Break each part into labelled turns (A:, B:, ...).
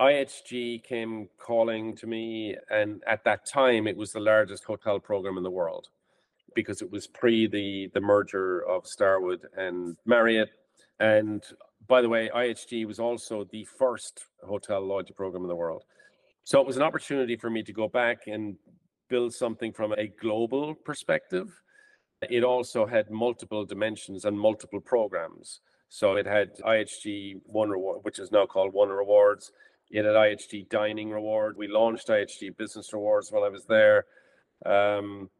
A: IHG came calling to me, and at that time, it was the largest hotel program in the world because it was pre the the merger of Starwood and Marriott. And by the way, IHG was also the first hotel loyalty program in the world. So it was an opportunity for me to go back and build something from a global perspective. It also had multiple dimensions and multiple programs. So it had IHG One Reward, which is now called One Rewards. It had IHG Dining Reward. We launched IHG Business Rewards while I was there. Um,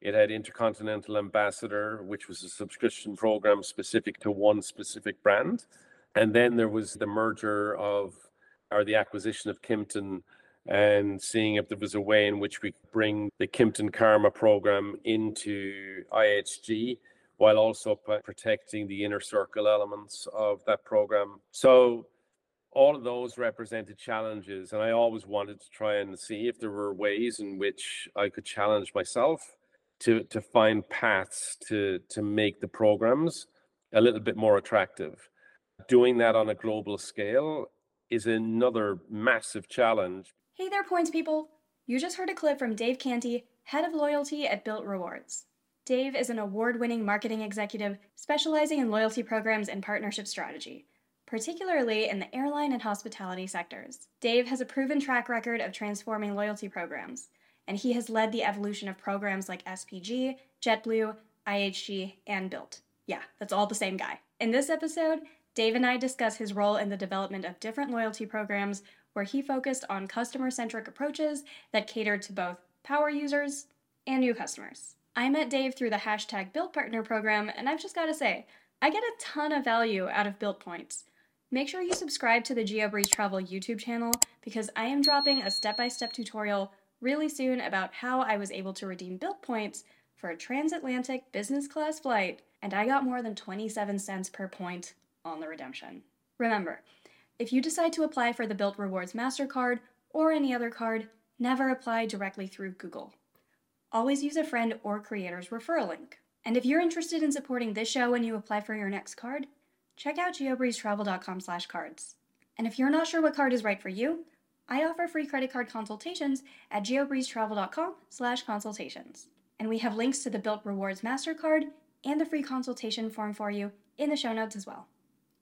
A: it had Intercontinental Ambassador, which was a subscription program specific to one specific brand. And then there was the merger of, or the acquisition of Kimpton and seeing if there was a way in which we could bring the Kimpton Karma program into IHG while also protecting the inner circle elements of that program. So all of those represented challenges and i always wanted to try and see if there were ways in which i could challenge myself to to find paths to to make the programs a little bit more attractive. Doing that on a global scale is another massive challenge.
B: Hey there points people. You just heard a clip from dave canty head of loyalty at Bilt rewards. Dave is an award-winning marketing executive specializing in loyalty programs and partnership strategy particularly in the airline and hospitality sectors. Dave has a proven track record of transforming loyalty programs, and he has led the evolution of programs like SPG, JetBlue, IHG, and Bilt. Yeah, that's all the same guy. In this episode, Dave and I discuss his role in the development of different loyalty programs where he focused on customer centric approaches that catered to both power users and new customers. I met Dave through the hashtag Bilt Partner program, and I've just got to say, I get a ton of value out of Bilt Points. Make sure you subscribe to the GeoBreeze Travel YouTube channel because I am dropping a step-by-step tutorial really soon about how I was able to redeem Bilt points for a transatlantic business class flight, and I got more than 27 cents per point on the redemption. Remember, if you decide to apply for the Bilt Rewards MasterCard or any other card, never apply directly through Google. Always use a friend or creator's referral link. And if you're interested in supporting this show when you apply for your next card, check out geobreezetravel.com slash cards. And if you're not sure what card is right for you, I offer free credit card consultations at geobreezetravel.com slash consultations. And we have links to the Bilt Rewards MasterCard and the free consultation form for you in the show notes as well.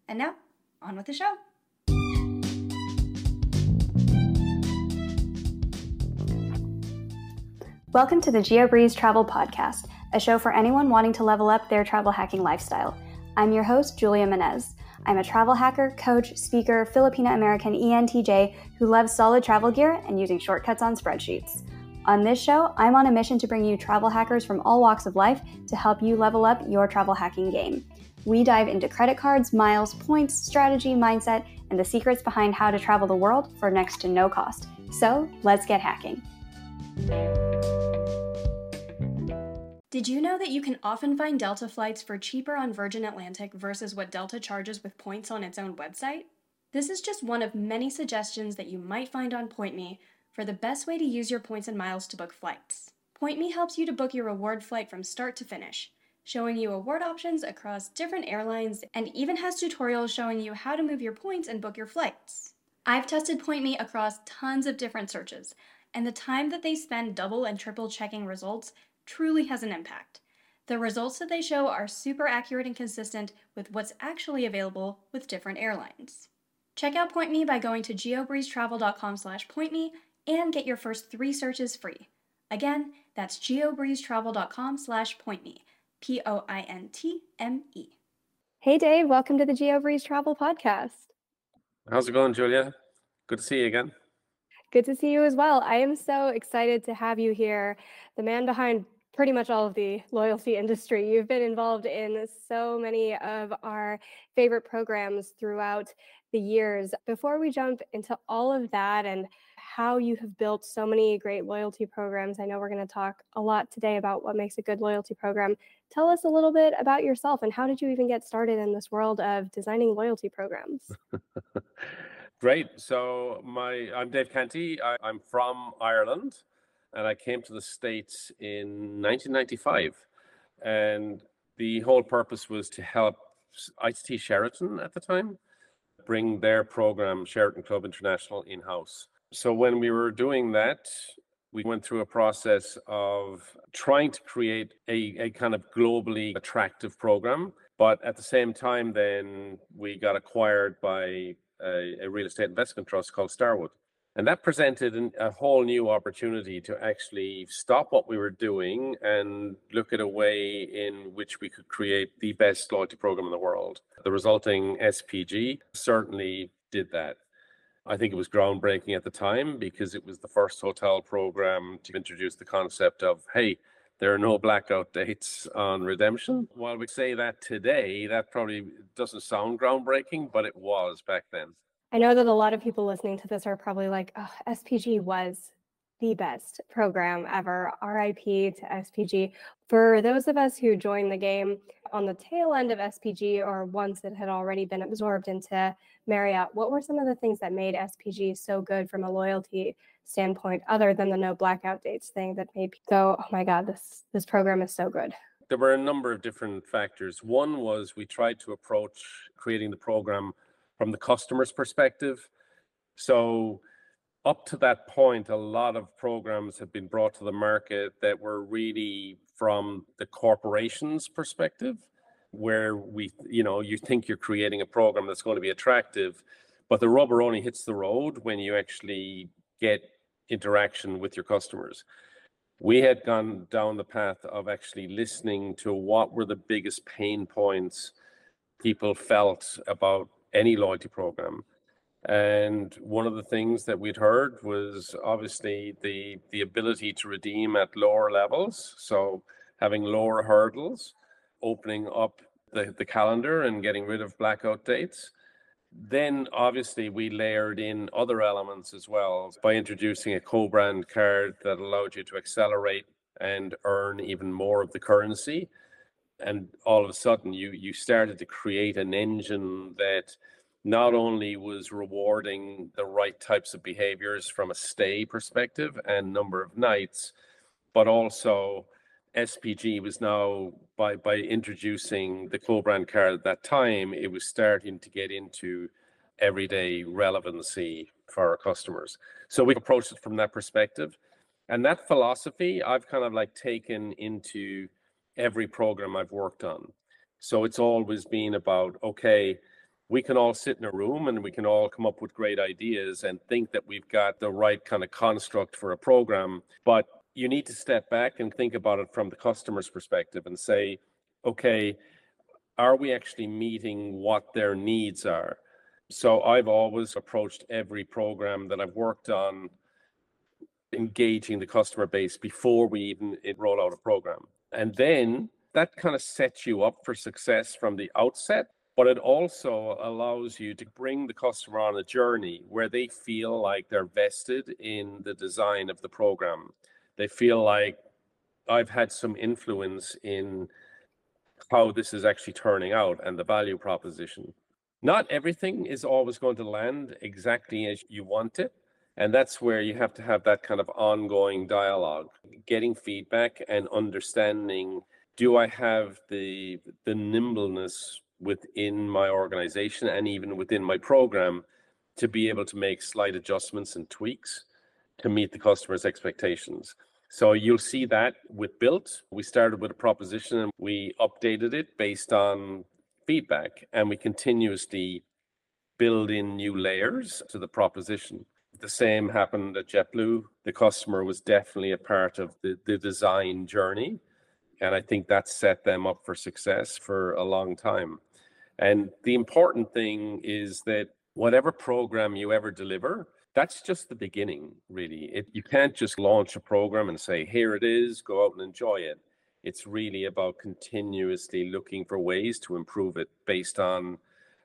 B: And now, on with the show. Welcome to the GeoBreeze Travel Podcast, a show for anyone wanting to level up their travel hacking lifestyle – I'm your host, Julia Menez. I'm a travel hacker, coach, speaker, Filipino American ENTJ who loves solid travel gear and using shortcuts on spreadsheets. On this show, I'm on a mission to bring you travel hackers from all walks of life to help you level up your travel hacking game. We dive into credit cards, miles, points, strategy, mindset, and the secrets behind how to travel the world for next to no cost. So, let's get hacking. Did you know that you can often find Delta flights for cheaper on Virgin Atlantic versus what Delta charges with points on its own website? This is just one of many suggestions that you might find on PointMe for the best way to use your points and miles to book flights. PointMe helps you to book your reward flight from start to finish, showing you award options across different airlines and even has tutorials showing you how to move your points and book your flights. I've tested PointMe across tons of different searches, and the time that they spend double and triple checking results truly has an impact. The results that they show are super accurate and consistent with what's actually available with different airlines. Check out PointMe by going to geobreezetravel.com slash pointme and get your first three searches free. Again, that's geobreezetravel.com slash pointme, P-O-I-N-T-M-E. Hey Dave, welcome to the GeoBreeze Travel Podcast.
A: How's it going, Julia? Good to see you again.
B: Good to see you as well. I am so excited to have you here, the man behind pretty much all of the loyalty industry. You've been involved in so many of our favorite programs throughout the years. Before we jump into all of that and how you have built so many great loyalty programs, I know we're going to talk a lot today about what makes a good loyalty program. Tell us a little bit about yourself and how did you even get started in this world of designing loyalty programs?
A: Great. So my I'm Dave Canty. I, I'm from Ireland, and I came to the states in 1995, and the whole purpose was to help ITT Sheraton at the time bring their program, Sheraton Club International, in house. So when we were doing that, we went through a process of trying to create a, a kind of globally attractive program. But at the same time, then we got acquired by a, a real estate investment trust called Starwood. And that presented an, a whole new opportunity to actually stop what we were doing and look at a way in which we could create the best loyalty program in the world. The resulting SPG certainly did that. I think it was groundbreaking at the time because it was the first hotel program to introduce the concept of, hey, there are no blackout dates on redemption. While we say that today, that probably doesn't sound groundbreaking, but it was back then.
C: I know that a lot of people listening to this are probably like, oh, SPG was the best program ever. RIP to SPG. For those of us who joined the game on the tail end of SPG or once it had already been absorbed into Marriott, what were some of the things that made SPG so good from a loyalty standpoint, other than the no blackout dates thing that made people go, oh my God, this this program is so good?
A: There were a number of different factors. One was we tried to approach creating the program from the customer's perspective. So up to that point, a lot of programs have been brought to the market that were really from the corporation's perspective, where we, you know, you think you're creating a program that's going to be attractive, but the rubber only hits the road when you actually get interaction with your customers. We had gone down the path of actually listening to what were the biggest pain points people felt about any loyalty program. And one of the things that we'd heard was obviously the the ability to redeem at lower levels. So having lower hurdles, opening up the, the calendar and getting rid of blackout dates. Then obviously we layered in other elements as well by introducing a co-brand card that allowed you to accelerate and earn even more of the currency and all of a sudden you you started to create an engine that not only was rewarding the right types of behaviors from a stay perspective and number of nights, but also SPG was now by by introducing the co-brand card at that time, it was starting to get into everyday relevancy for our customers. So we approached it from that perspective. And that philosophy I've kind of like taken into every program I've worked on. So it's always been about, okay, we can all sit in a room and we can all come up with great ideas and think that we've got the right kind of construct for a program. But you need to step back and think about it from the customer's perspective and say, okay, are we actually meeting what their needs are? So I've always approached every program that I've worked on engaging the customer base before we even roll out a program. And then that kind of sets you up for success from the outset, but it also allows you to bring the customer on a journey where they feel like they're vested in the design of the program. They feel like I've had some influence in how this is actually turning out and the value proposition. Not everything is always going to land exactly as you want it, and that's where you have to have that kind of ongoing dialogue, getting feedback and understanding do I have the the nimbleness within my organization and even within my program to be able to make slight adjustments and tweaks to meet the customer's expectations. So you'll see that with Bilt. We started with a proposition and we updated it based on feedback and we continuously build in new layers to the proposition the same happened at JetBlue. The customer was definitely a part of the, the design journey. And I think that set them up for success for a long time. And the important thing is that whatever program you ever deliver, that's just the beginning, really. It, you can't just launch a program and say, here it is, go out and enjoy it. It's really about continuously looking for ways to improve it based on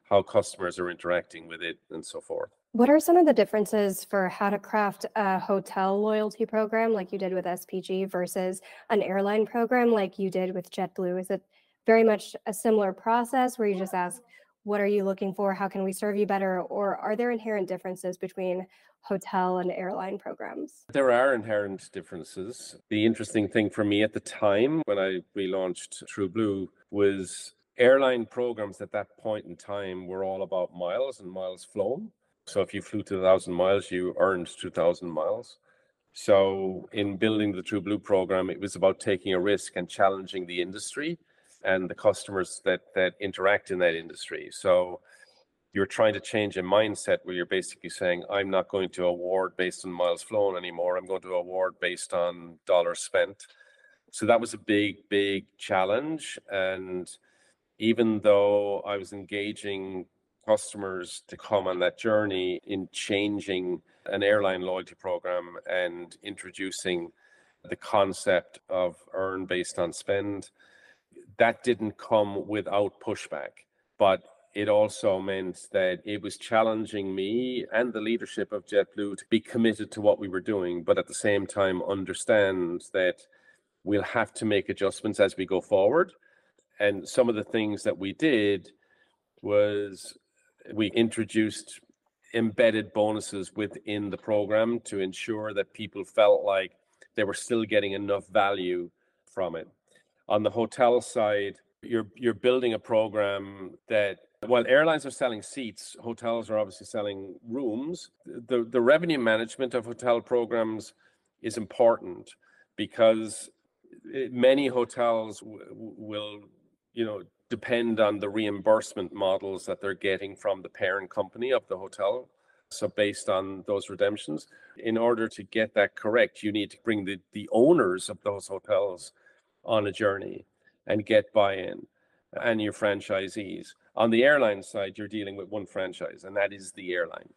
A: how customers are interacting with it and so forth.
C: What are some of the differences for how to craft a hotel loyalty program like you did with SPG versus an airline program like you did with JetBlue? Is it very much a similar process where you just ask, what are you looking for? How can we serve you better? Or are there inherent differences between hotel and airline programs?
A: There are inherent differences. The interesting thing for me at the time when I relaunched TrueBlue was airline programs at that point in time were all about miles and miles flown. So if you flew 2,000 miles, you earned 2,000 miles. So in building the True Blue program, it was about taking a risk and challenging the industry and the customers that that interact in that industry. So you're trying to change a mindset where you're basically saying, I'm not going to award based on miles flown anymore. I'm going to award based on dollars spent. So that was a big, big challenge. And even though I was engaging customers to come on that journey in changing an airline loyalty program and introducing the concept of earn based on spend, that didn't come without pushback. But it also meant that it was challenging me and the leadership of JetBlue to be committed to what we were doing, but at the same time understand that we'll have to make adjustments as we go forward. And some of the things that we did was we introduced embedded bonuses within the program to ensure that people felt like they were still getting enough value from it. On the hotel side, you're you're building a program that while airlines are selling seats, hotels are obviously selling rooms. The the revenue management of hotel programs is important because eh, many hotels w- will, you know, depend on the reimbursement models that they're getting from the parent company of the hotel. So based on those redemptions, in order to get that correct, you need to bring the, the owners of those hotels on a journey and get buy-in and your franchisees. On the airline side, you're dealing with one franchise, and that is the airline.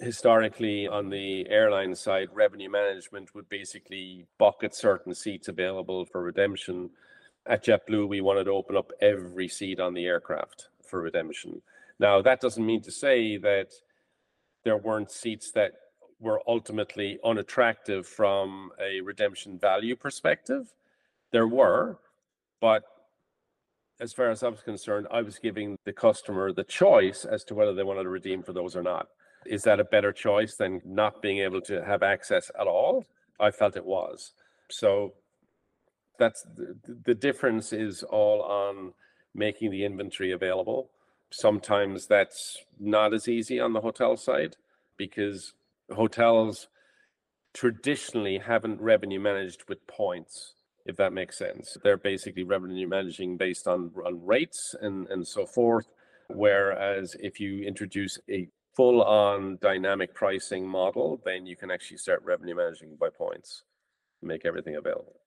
A: Historically, on the airline side, revenue management would basically bucket certain seats available for redemption. At JetBlue, we wanted to open up every seat on the aircraft for redemption. Now, that doesn't mean to say that there weren't seats that were ultimately unattractive from a redemption value perspective. There were, but as far as I was concerned, I was giving the customer the choice as to whether they wanted to redeem for those or not. Is that a better choice than not being able to have access at all? I felt it was. So that's the, the difference is all on making the inventory available. Sometimes that's not as easy on the hotel side because hotels traditionally haven't revenue managed with points if that makes sense. They're basically revenue managing based on, on rates and, and so forth. Whereas if you introduce a full on dynamic pricing model, then you can actually start revenue managing by points, make everything available.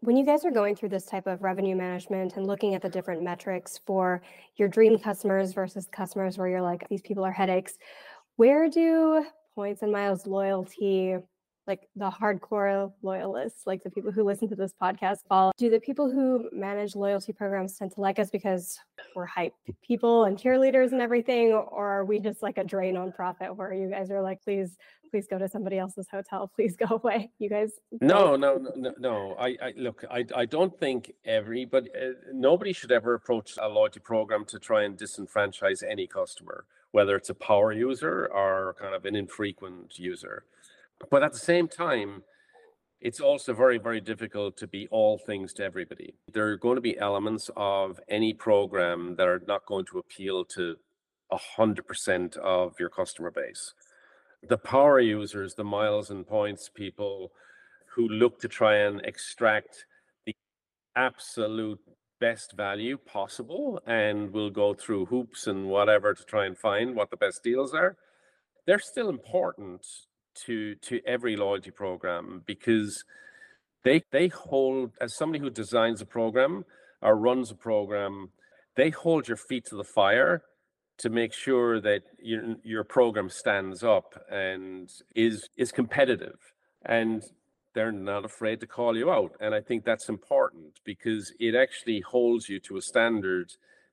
C: When you guys are going through this type of revenue management and looking at the different metrics for your dream customers versus customers where you're like, these people are headaches, where do points and miles loyalty like the hardcore loyalists, like the people who listen to this podcast, fall? Do the people who manage loyalty programs tend to like us because we're hype people and cheerleaders and everything, or are we just like a drain on profit where you guys are like, please, please go to somebody else's hotel, please go away? You guys?
A: No, no, no, no. I, I look. I, I don't think everybody, uh, nobody should ever approach a loyalty program to try and disenfranchise any customer, whether it's a power user or kind of an infrequent user but at the same time, it's also very, very difficult to be all things to everybody. There are going to be elements of any program that are not going to appeal to 100% of your customer base. The power users, the miles and points people who look to try and extract the absolute best value possible and will go through hoops and whatever to try and find what the best deals are, they're still important to to every loyalty program because they they hold as somebody who designs a program or runs a program they hold your feet to the fire to make sure that your your program stands up and is is competitive. And they're not afraid to call you out. And i think that's important because it actually holds you to a standard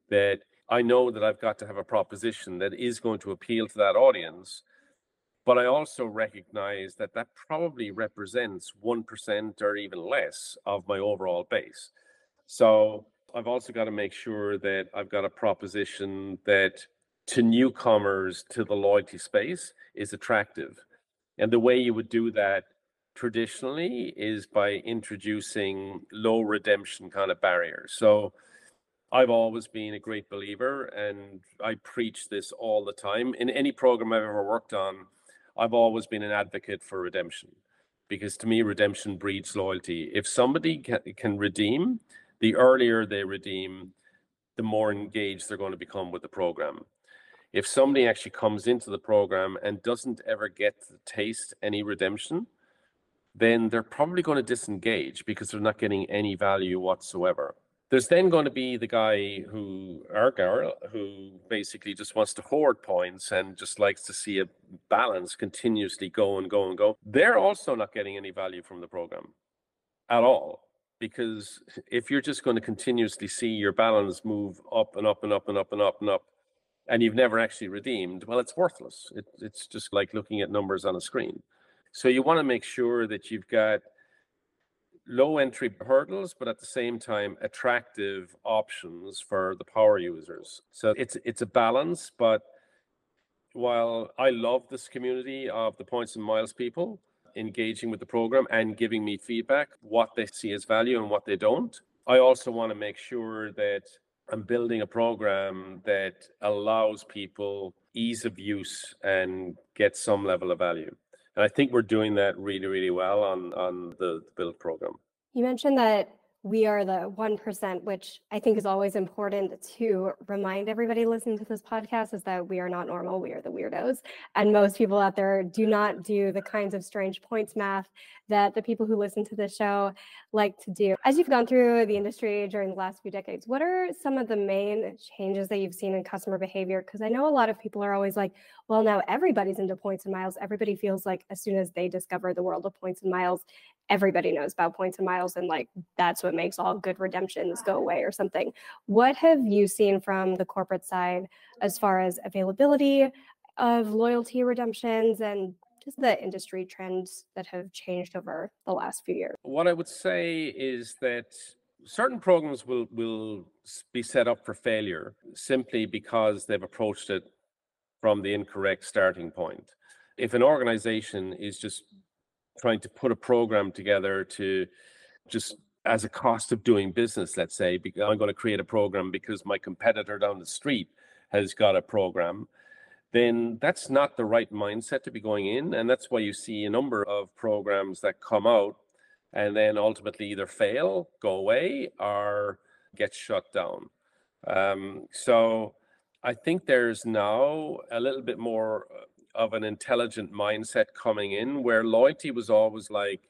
A: that i know that i've got to have a proposition that is going to appeal to that audience but I also recognize that that probably represents 1% or even less of my overall base. So I've also got to make sure that I've got a proposition that to newcomers to the loyalty space is attractive. And the way you would do that traditionally is by introducing low redemption kind of barriers. So I've always been a great believer, and I preach this all the time. In any program I've ever worked on, I've always been an advocate for redemption because to me, redemption breeds loyalty. If somebody can, can redeem, the earlier they redeem, the more engaged they're going to become with the program. If somebody actually comes into the program and doesn't ever get to taste any redemption, then they're probably going to disengage because they're not getting any value whatsoever. There's then going to be the guy who, our girl, who basically just wants to hoard points and just likes to see a balance continuously go and go and go. They're also not getting any value from the program at all. Because if you're just going to continuously see your balance move up and up and up and up and up and up, and you've never actually redeemed, well, it's worthless. It, it's just like looking at numbers on a screen. So you want to make sure that you've got low entry hurdles, but at the same time, attractive options for the power users. So it's it's a balance, but while I love this community of the points and miles people engaging with the program and giving me feedback, what they see as value and what they don't, I also want to make sure that I'm building a program that allows people ease of use and get some level of value. And I think we're doing that really, really well on, on the, the Bilt program.
C: You mentioned that we are the 1%, which I think is always important to remind everybody listening to this podcast is that we are not normal. We are the weirdos. And most people out there do not do the kinds of strange points math that the people who listen to this show like to do. As you've gone through the industry during the last few decades, what are some of the main changes that you've seen in customer behavior? Because I know a lot of people are always like, well, now everybody's into points and miles. Everybody feels like as soon as they discover the world of points and miles, everybody knows about points and miles and like that's what makes all good redemptions go away or something. What have you seen from the corporate side as far as availability of loyalty redemptions and just the industry trends that have changed over the last few years?
A: What i would say is that certain programs will will be set up for failure simply because they've approached it from the incorrect starting point. If an organization is just trying to put a program together to just as a cost of doing business, let's say, because I'm going to create a program because my competitor down the street has got a program, then that's not the right mindset to be going in. And that's why you see a number of programs that come out and then ultimately either fail, go away, or get shut down. Um, so I think there's now a little bit more of an intelligent mindset coming in where loyalty was always like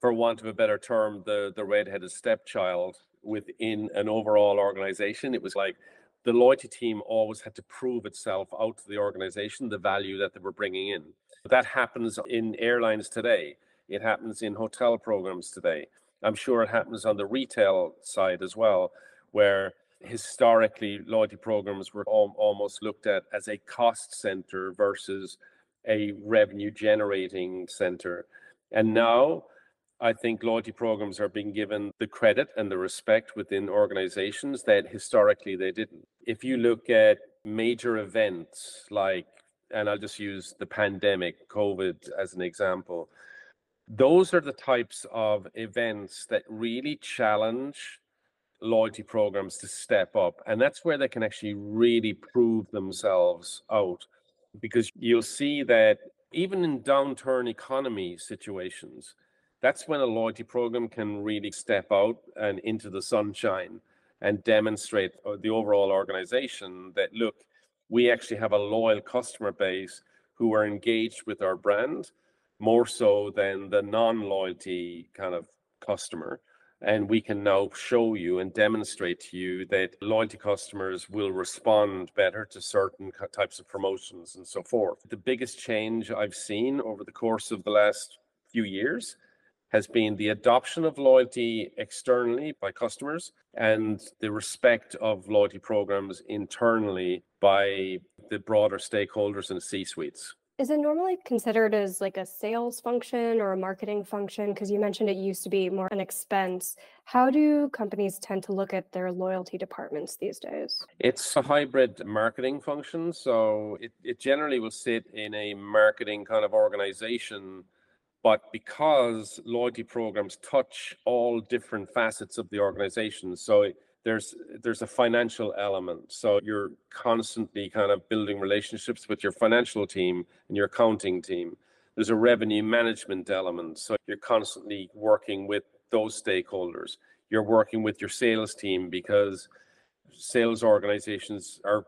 A: for want of a better term the the redheaded stepchild within an overall organization. It was like the loyalty team always had to prove itself out to the organization the value that they were bringing in. That happens in airlines today. It happens in hotel programs today. I'm sure it happens on the retail side as well where historically loyalty programs were al- almost looked at as a cost center versus a revenue generating center. And now i think loyalty programs are being given the credit and the respect within organizations that historically they didn't. If you look at major events like and i'll just use the pandemic covid as an example those are the types of events that really challenge loyalty programs to step up. And that's where they can actually really prove themselves out. Because you'll see that even in downturn economy situations, that's when a loyalty program can really step out and into the sunshine and demonstrate uh, the overall organization that look, we actually have a loyal customer base who are engaged with our brand more so than the non-loyalty kind of customer and we can now show you and demonstrate to you that loyalty customers will respond better to certain types of promotions and so forth. The biggest change I've seen over the course of the last few years has been the adoption of loyalty externally by customers and the respect of loyalty programs internally by the broader stakeholders and C suites.
C: Is it normally considered as like a sales function or a marketing function? Because you mentioned it used to be more an expense. How do companies tend to look at their loyalty departments these days?
A: It's a hybrid marketing function. So it, it generally will sit in a marketing kind of organization. But because loyalty programs touch all different facets of the organization, so there's there's a financial element. So you're constantly kind of building relationships with your financial team and your accounting team. There's a revenue management element. So you're constantly working with those stakeholders. You're working with your sales team because sales organizations are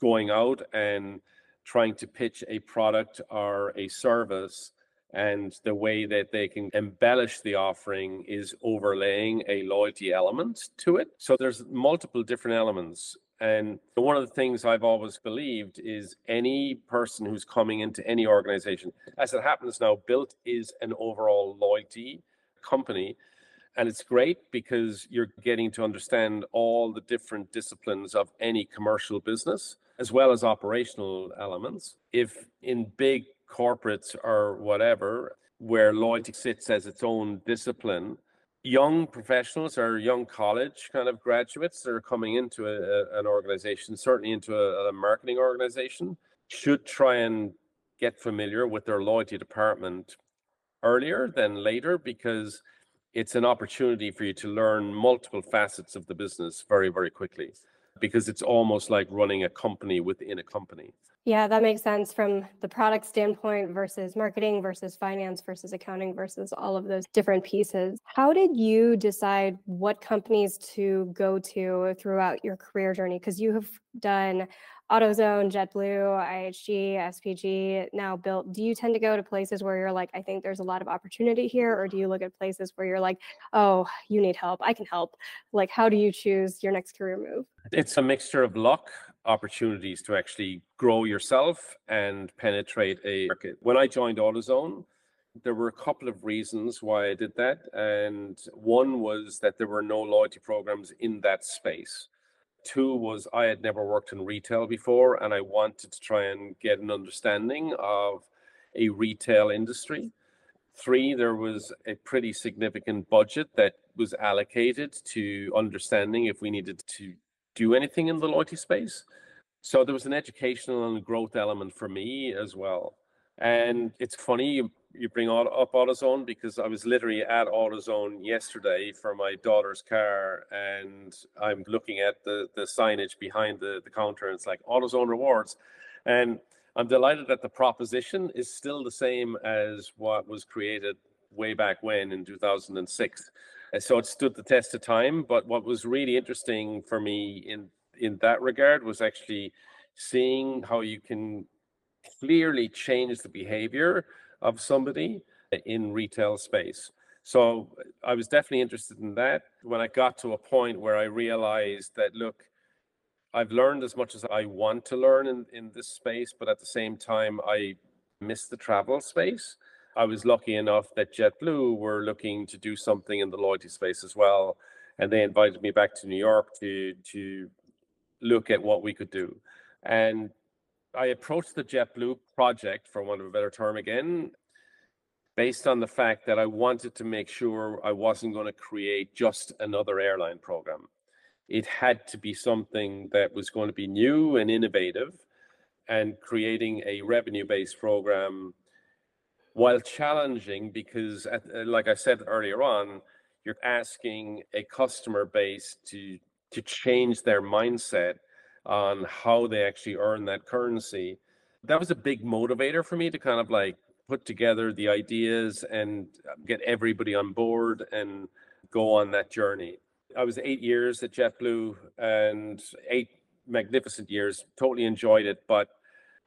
A: going out and trying to pitch a product or a service and the way that they can embellish the offering is overlaying a loyalty element to it so there's multiple different elements and one of the things I've always believed is any person who's coming into any organization, as it happens now, Bilt is an overall loyalty company. And it's great because you're getting to understand all the different disciplines of any commercial business, as well as operational elements. If in big corporates or whatever, where loyalty sits as its own discipline, young professionals or young college kind of graduates that are coming into a, a, an organization, certainly into a, a marketing organization, should try and get familiar with their loyalty department earlier than later because it's an opportunity for you to learn multiple facets of the business very, very quickly because it's almost like running a company within a company.
C: Yeah, that makes sense from the product standpoint versus marketing versus finance versus accounting versus all of those different pieces. How did you decide what companies to go to throughout your career journey? Because you have done AutoZone, JetBlue, IHG, SPG, now Bilt. Do you tend to go to places where you're like, I think there's a lot of opportunity here? Or do you look at places where you're like, oh, you need help? I can help. Like, how do you choose your next career move?
A: It's a mixture of luck, opportunities to actually grow yourself and penetrate a market. When I joined AutoZone, there were a couple of reasons why I did that. And one was that there were no loyalty programs in that space. Two was I had never worked in retail before, and I wanted to try and get an understanding of a retail industry. Three, there was a pretty significant budget that was allocated to understanding if we needed to do anything in the loyalty space. So there was an educational and growth element for me as well. And it's funny you, you bring up AutoZone because I was literally at AutoZone yesterday for my daughter's car, and I'm looking at the the signage behind the the counter, and it's like AutoZone rewards, and I'm delighted that the proposition is still the same as what was created way back when in 2006. And so it stood the test of time. But what was really interesting for me in in that regard was actually seeing how you can clearly change the behavior of somebody in retail space. So uh, I was definitely interested in that. When I got to a point where I realized that, look, I've learned as much as I want to learn in, in this space, but at the same time, I miss the travel space. I was lucky enough that JetBlue were looking to do something in the loyalty space as well. And they invited me back to New York to, to look at what we could do. And I approached the JetBlue project, for want of a better term again, based on the fact that I wanted to make sure I wasn't going to create just another airline program. It had to be something that was going to be new and innovative and creating a revenue based program while challenging because, uh, like I said earlier on, you're asking a customer base to to change their mindset on how they actually earn that currency. That was a big motivator for me to kind of like put together the ideas and um, get everybody on board and go on that journey. I was eight years at JetBlue and eight magnificent years, totally enjoyed it. But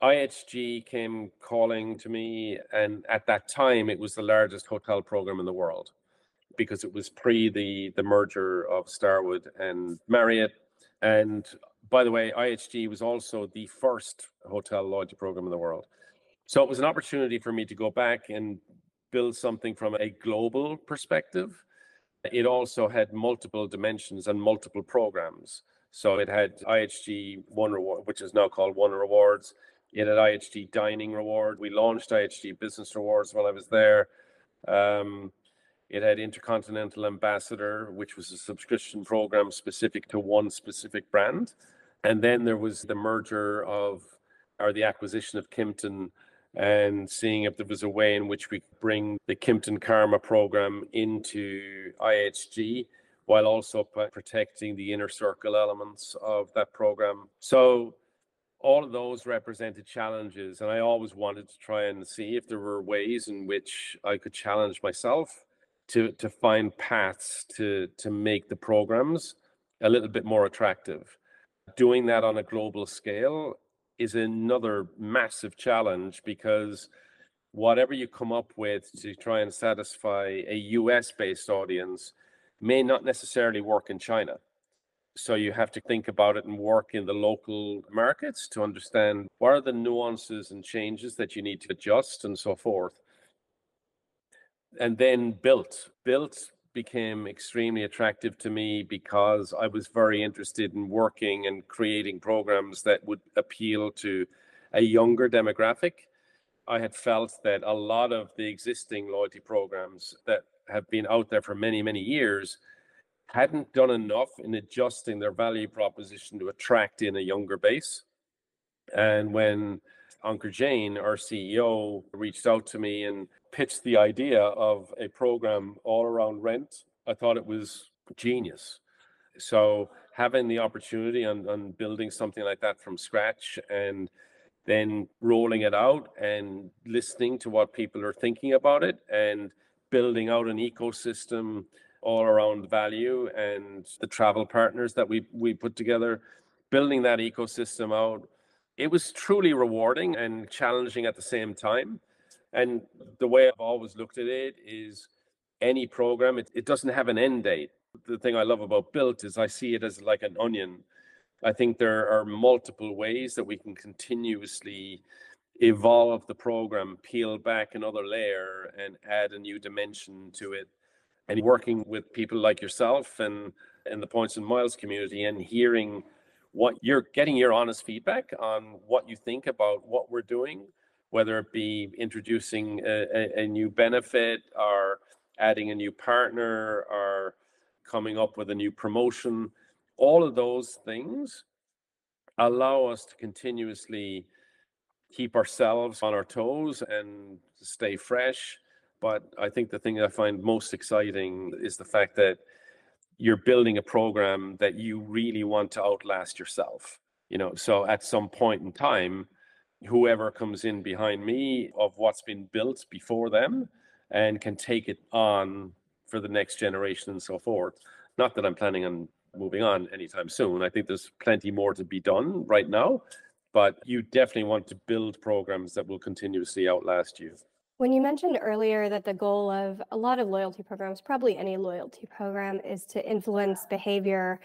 A: IHG came calling to me, and at that time, it was the largest hotel program in the world because it was pre the the merger of Starwood and Marriott. And by the way, IHG was also the first hotel loyalty program in the world. So it was an opportunity for me to go back and build something from a global perspective. It also had multiple dimensions and multiple programs. So it had IHG One Reward, which is now called One Rewards. It had IHG Dining Reward. We launched IHG Business Rewards while I was there. Um, it had Intercontinental Ambassador, which was a subscription program specific to one specific brand. And then there was the merger of, or the acquisition of Kimpton and seeing if there was a way in which we could bring the Kimpton Karma program into IHG, while also protecting the inner circle elements of that program. So all of those represented challenges and i always wanted to try and see if there were ways in which i could challenge myself to to find paths to to make the programs a little bit more attractive doing that on a global scale is another massive challenge because whatever you come up with to try and satisfy a US based audience may not necessarily work in China. So you have to think about it and work in the local markets to understand what are the nuances and changes that you need to adjust and so forth. And then Bilt. Bilt became extremely attractive to me because I was very interested in working and creating programs that would appeal to a younger demographic. I had felt that a lot of the existing loyalty programs that have been out there for many, many years hadn't done enough in adjusting their value proposition to attract in a younger base. And when Ankur Jain, our CEO, reached out to me and pitched the idea of a program all around rent, I thought it was genius. So having the opportunity on, on building something like that from scratch and then rolling it out and listening to what people are thinking about it and building out an ecosystem all around value and the travel partners that we we put together building that ecosystem out it was truly rewarding and challenging at the same time. And the way I've always looked at it is any program, it, it doesn't have an end date. The thing I love about Bilt is I see it as like an onion. I think there are multiple ways that we can continuously evolve the program, peel back another layer, and add a new dimension to it. And mm-hmm. working with people like yourself and in the Points and Miles community and hearing what you're getting your honest feedback on what you think about what we're doing, whether it be introducing a, a, a new benefit or adding a new partner or coming up with a new promotion. All of those things allow us to continuously keep ourselves on our toes and stay fresh. But I think the thing I find most exciting is the fact that you're building a program that you really want to outlast yourself you know? So at some point in time whoever comes in behind me of what's been built before them and can take it on for the next generation and so forth. Not that i'm planning on moving on anytime soon. I think there's plenty more to be done right now but you definitely want to build programs that will continuously outlast you
C: when you mentioned earlier that the goal of a lot of loyalty programs, probably any loyalty program, is to influence behavior,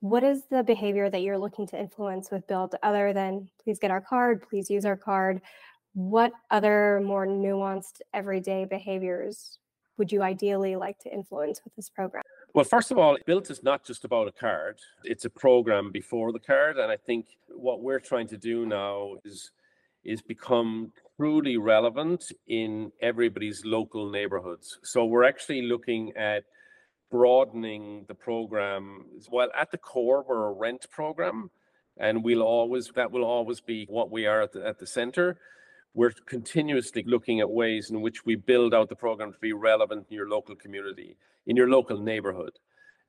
C: what is the behavior that you're looking to influence with Bilt other than please get our card, please use our card? What other more nuanced everyday behaviors would you ideally like to influence with this program?
A: Well, first of all, Bilt is not just about a card, it's a program before the card. And I think what we're trying to do now is is become truly relevant in everybody's local neighborhoods. So we're actually looking at broadening the program. Well, at the core, we're a rent program, and we'll always that will always be what we are at the, at the center. We're continuously looking at ways in which we build out the program to be relevant in your local community, in your local neighborhood.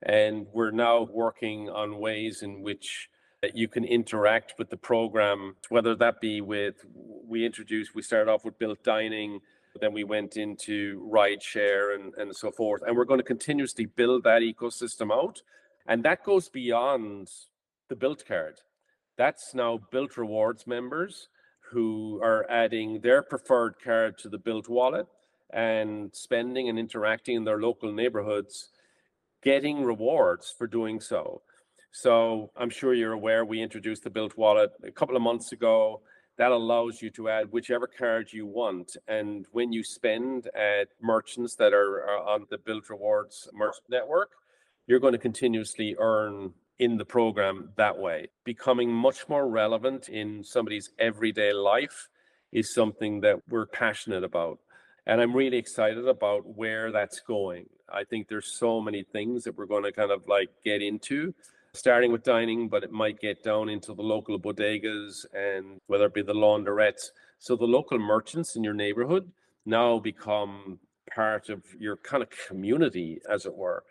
A: And we're now working on ways in which you can interact with the program, whether that be with, we introduced, we started off with Bilt dining, then we went into ride share and, and so forth. And we're going to continuously build that ecosystem out. And that goes beyond the Bilt card. That's now Bilt rewards members who are adding their preferred card to the Bilt wallet and spending and interacting in their local neighborhoods, getting rewards for doing so. So I'm sure you're aware we introduced the Bilt Wallet a couple of months ago. That allows you to add whichever card you want. And when you spend at merchants that are, uh, on the Bilt Rewards merchant network, you're going to continuously earn in the program that way. Becoming much more relevant in somebody's everyday life is something that we're passionate about. And I'm really excited about where that's going. I think there's so many things that we're going to kind of like get into starting with dining, but it might get down into the local bodegas and whether it be the laundrettes. So the local merchants in your neighborhood now become part of your kind of community, as it were.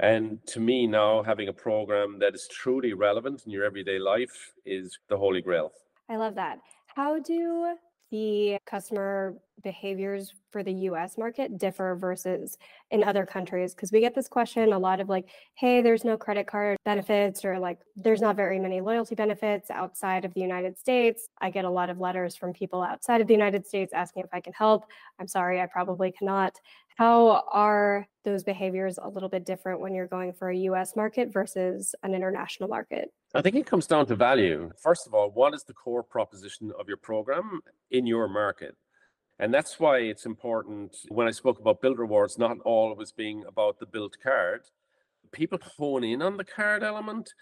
A: And to me, now having a program that is truly relevant in your everyday life is the holy grail.
C: I love that. How do the customer behaviors for the US market differ versus in other countries? Because we get this question a lot of like, hey, there's no credit card benefits, or like, there's not very many loyalty benefits outside of the United States. I get a lot of letters from people outside of the United States asking if I can help. I'm sorry, I probably cannot. How are those behaviors a little bit different when you're going for a US market versus an international market?
A: I think it comes down to value. First of all, what is the core proposition of your program in your market? And that's why it's important when I spoke about Bilt Rewards, not always being about the Bilt card. People hone in on the card element,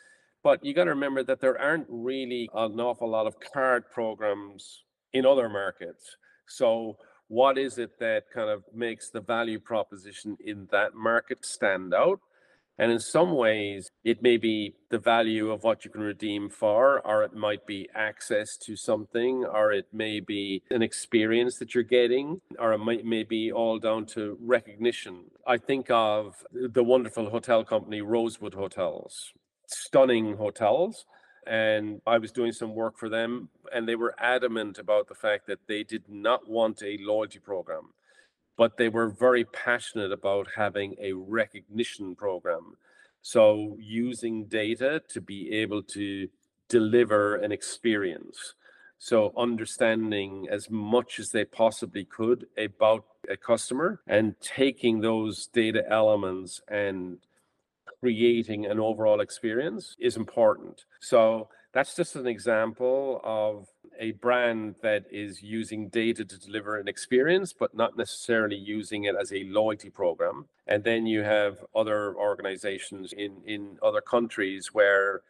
A: but you got to remember that there aren't really an awful lot of card programs in other markets. So what is it that kind of makes the value proposition in that market stand out? And in some ways, it may be the value of what you can redeem for, or it might be access to something, or it may be an experience that you're getting, or it might may be all down to recognition. I think of the wonderful hotel company Rosewood Hotels, stunning hotels. And I was doing some work for them, and they were adamant about the fact that they did not want a loyalty program but they were very passionate about having a recognition program. So, using data to be able to deliver an experience. So, understanding as much as they possibly could about a customer and taking those data elements and creating an overall experience is important. So, that's just an example of a brand that is using data to deliver an experience, but not necessarily using it as a loyalty program. And then you have other organizations in, in other countries where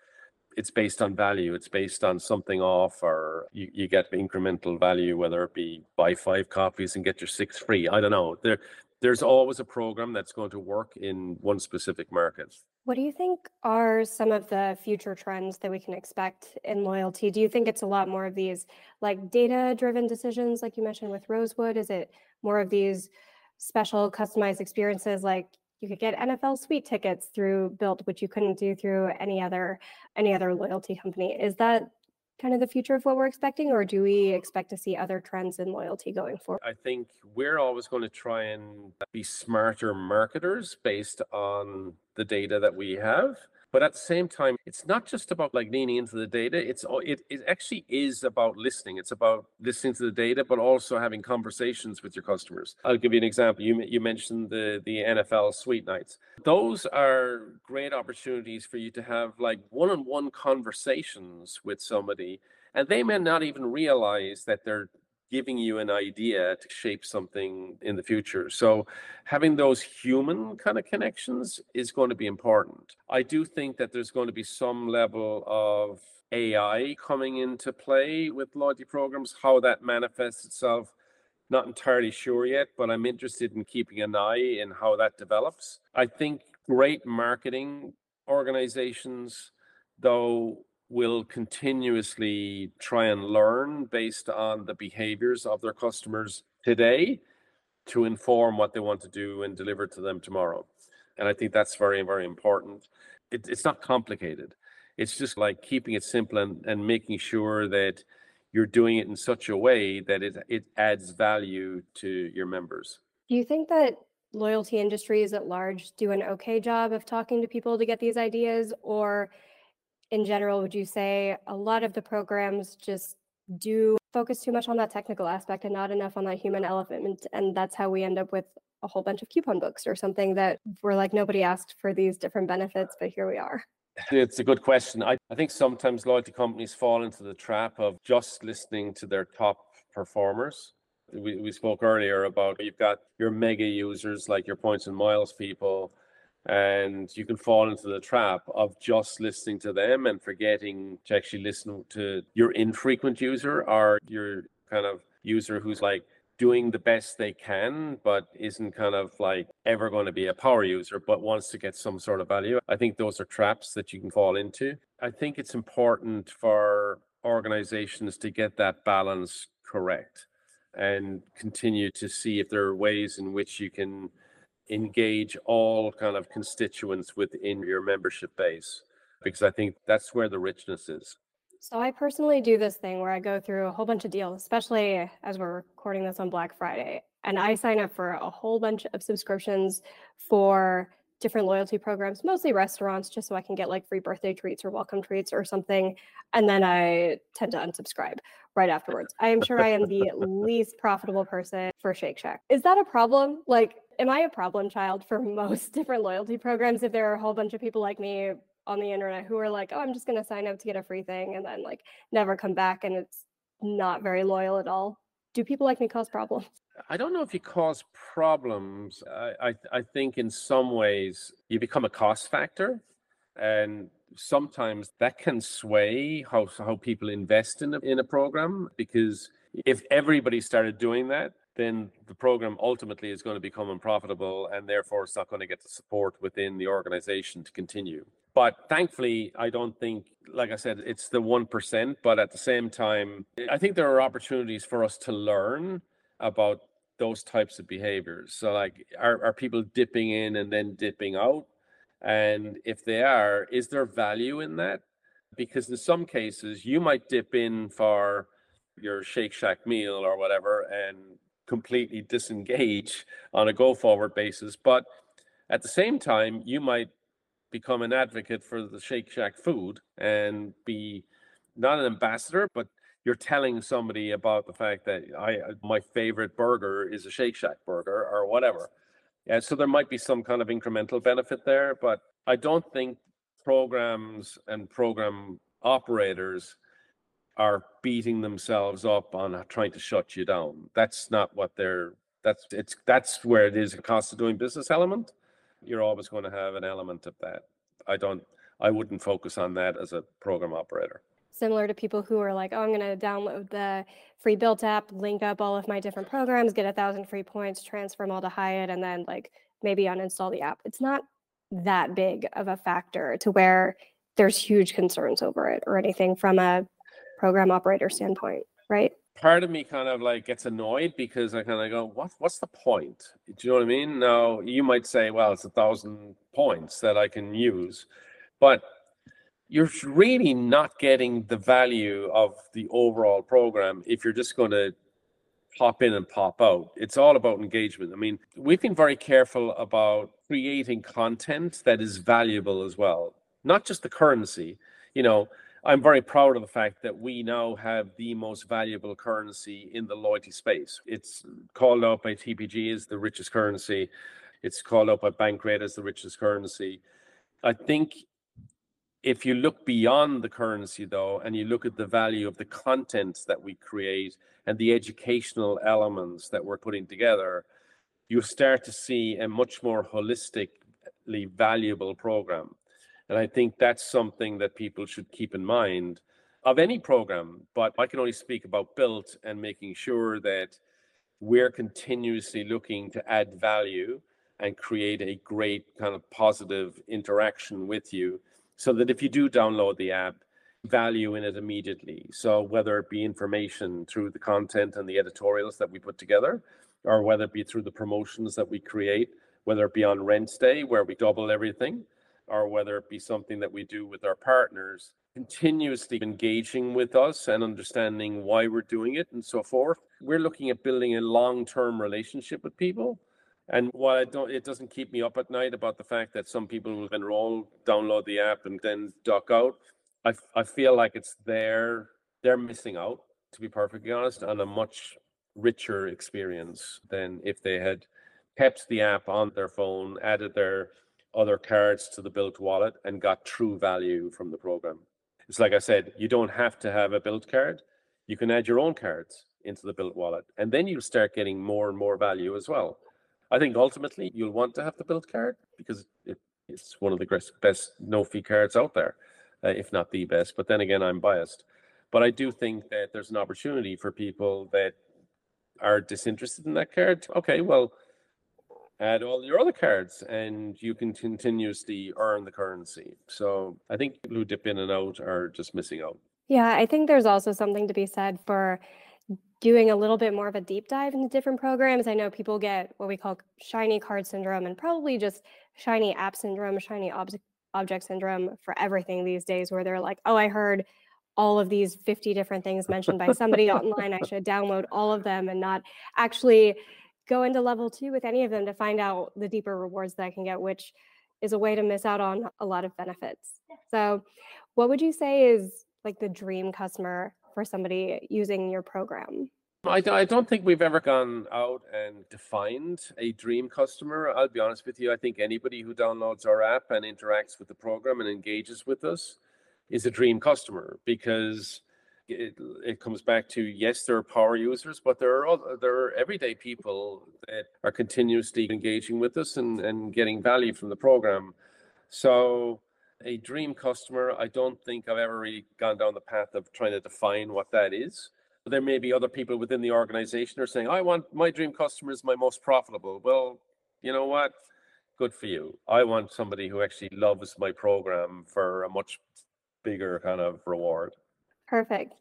A: it's based on value, it's based on something off, or you, you get incremental value, whether it be buy five copies and get your six free. I don't know. There, there's always a program that's going to work in one specific market.
C: What do you think are some of the future trends that we can expect in loyalty? Do you think it's a lot more of these like data driven decisions, like you mentioned with Rosewood? Is it more of these special customized experiences like you could get NFL suite tickets through Bilt, which you couldn't do through any other any other loyalty company? Is that kind of the future of what we're expecting, or do we expect to see other trends in loyalty going forward?
A: I think we're always going to try and be smarter marketers based on the data that we have. But at the same time, it's not just about like leaning into the data. It's it, it actually is about listening. It's about listening to the data, but also having conversations with your customers. I'll give you an example. You you mentioned the the NFL Suite Nights. Those are great opportunities for you to have like one-on-one conversations with somebody, and they may not even realize that they're giving you an idea to shape something in the future. So having those human kind of connections is going to be important. I do think that there's going to be some level of AI coming into play with loyalty programs, how that manifests itself. Not entirely sure yet, but I'm interested in keeping an eye in how that develops. I think great marketing organizations, though, will continuously try and learn based on the behaviors of their customers today to inform what they want to do and deliver to them tomorrow. And I think that's very, very important. It, it's not complicated. It's just like keeping it simple and, and making sure that you're doing it in such a way that it, it adds value to your members.
C: Do you think that loyalty industries at large do an okay job of talking to people to get these ideas? Or in general, would you say a lot of the programs just do focus too much on that technical aspect and not enough on that human element? And that's how we end up with a whole bunch of coupon books or something that we're like, nobody asked for these different benefits, but here we are.
A: It's a good question. I, I think sometimes loyalty companies fall into the trap of just listening to their top performers. We, we spoke earlier about you've got your mega users like your points and miles people and you can fall into the trap of just listening to them and forgetting to actually listen to your infrequent user or your kind of user who's like doing the best they can but isn't kind of like ever going to be a power user but wants to get some sort of value. I think those are traps that you can fall into. I think it's important for organizations to get that balance correct and continue to see if there are ways in which you can engage all kind of constituents within your membership base because I think that's where the richness is.
C: So I personally do this thing where I go through a whole bunch of deals, especially as we're recording this on Black Friday, and I sign up for a whole bunch of subscriptions for different loyalty programs, mostly restaurants, just so I can get like free birthday treats or welcome treats or something. And then I tend to unsubscribe right afterwards. I am sure I am the least profitable person for Shake Shack. Is that a problem? Like, am I a problem child for most different loyalty programs if there are a whole bunch of people like me on the internet who are like, oh, I'm just going to sign up to get a free thing and then like never come back and it's not very loyal at all? Do people like me cause problems?
A: I don't know if you cause problems. I, I, I think in some ways you become a cost factor, and sometimes that can sway how how people invest in a, in a program. Because if everybody started doing that, then the program ultimately is going to become unprofitable, and therefore it's not going to get the support within the organization to continue. But thankfully, I don't think, like I said, it's the 1%. But at the same time, I think there are opportunities for us to learn about those types of behaviors. So, like, are, are people dipping in and then dipping out? And if they are, is there value in that? Because in some cases, you might dip in for your Shake Shack meal or whatever and completely disengage on a go forward basis. But at the same time, you might become an advocate for the Shake Shack food and be not an ambassador, but you're telling somebody about the fact that I uh, my favorite burger is a Shake Shack burger or whatever. And so there might be some kind of incremental benefit there, but I don't think programs and program operators are beating themselves up on uh, trying to shut you down. That's not what they're that's it's that's where it is a cost of doing business element you're always going to have an element of that. I don't, I wouldn't focus on that as a program operator.
C: Similar to people who are like, oh, I'm going to download the free Bilt app, link up all of my different programs, get a thousand free points, transfer them all to Hyatt, and then like maybe uninstall the app. It's not that big of a factor to where there's huge concerns over it or anything from a program operator standpoint, right?
A: part of me kind of like gets annoyed because I kind of go, what what's the point? Do you know what I mean? Now you might say, well, it's a thousand points that I can use, but you're really not getting the value of the overall program if you're just going to pop in and pop out. It's all about engagement. I mean, we've been very careful about creating content that is valuable as well, not just the currency. You know, I'm very proud of the fact that we now have the most valuable currency in the loyalty space. It's called out by TPG as the richest currency. It's called out by Bankrate as the richest currency. I think if you look beyond the currency, though, and you look at the value of the content that we create and the educational elements that we're putting together, you start to see a much more holistically valuable program. And I think that's something that people should keep in mind of any program. But I can only speak about Bilt and making sure that we're continuously looking to add value and create a great kind of positive interaction with you so that if you do download the app, value in it immediately. So whether it be information through the content and the editorials that we put together, or whether it be through the promotions that we create, whether it be on rent day where we double everything, or whether it be something that we do with our partners, continuously engaging with us and understanding why we're doing it and so forth. We're looking at building a long-term relationship with people. And while I don't, it doesn't keep me up at night about the fact that some people will enroll, download the app, and then duck out. I, I feel like it's there. They're missing out, to be perfectly honest, on a much richer experience than if they had kept the app on their phone, added their other cards to the Bilt wallet and got true value from the program. It's like I said, you don't have to have a Bilt card. You can add your own cards into the Bilt wallet, and then you'll start getting more and more value as well. I think ultimately you'll want to have the Bilt card because it, it's one of the best no fee cards out there, uh, if not the best. But then again, I'm biased. But I do think that there's an opportunity for people that are disinterested in that card. Okay, well, add all your other cards and you can continuously earn the currency. So I think people who dip in and out are just missing out.
C: Yeah, I think there's also something to be said for doing a little bit more of a deep dive into different programs. I know people get what we call shiny card syndrome and probably just shiny app syndrome, shiny object object syndrome for everything these days where they're like, "Oh, I heard all of these 50 different things mentioned by somebody online. I should download all of them and not actually go into level 2 with any of them to find out the deeper rewards that I can get, which is a way to miss out on a lot of benefits." So, what would you say is like the dream customer for somebody using your program?
A: I don't think we've ever gone out and defined a dream customer. I'll be honest with you. I think anybody who downloads our app and interacts with the program and engages with us is a dream customer because it, it comes back to yes, there are power users, but there are other, there are everyday people that are continuously engaging with us and, and getting value from the program. So a dream customer, I don't think I've ever really gone down the path of trying to define what that is. There may be other people within the organization who are saying, I want my dream customer is my most profitable. Well, you know what? Good for you. I want somebody who actually loves my program for a much bigger kind of reward.
C: Perfect.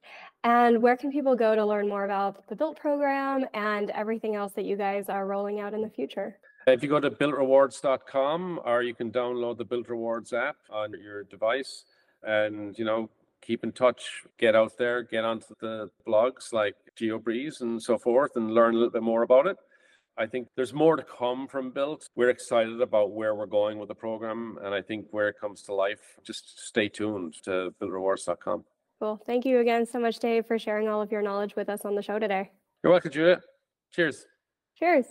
C: And where can people go to learn more about the Bilt program and everything else that you guys are rolling out in the future?
A: If you go to biltrewards.com or you can download the Bilt Rewards app on your device and, you know, keep in touch, get out there, get onto the blogs like GeoBreeze and so forth and learn a little bit more about it. I think there's more to come from Bilt. We're excited about where we're going with the program. And I think where it comes to life, just stay tuned to biltrewards.com.
C: Cool. Thank you again so much, Dave, for sharing all of your knowledge with us on the show today.
A: You're welcome, Julia. Cheers.
C: Cheers.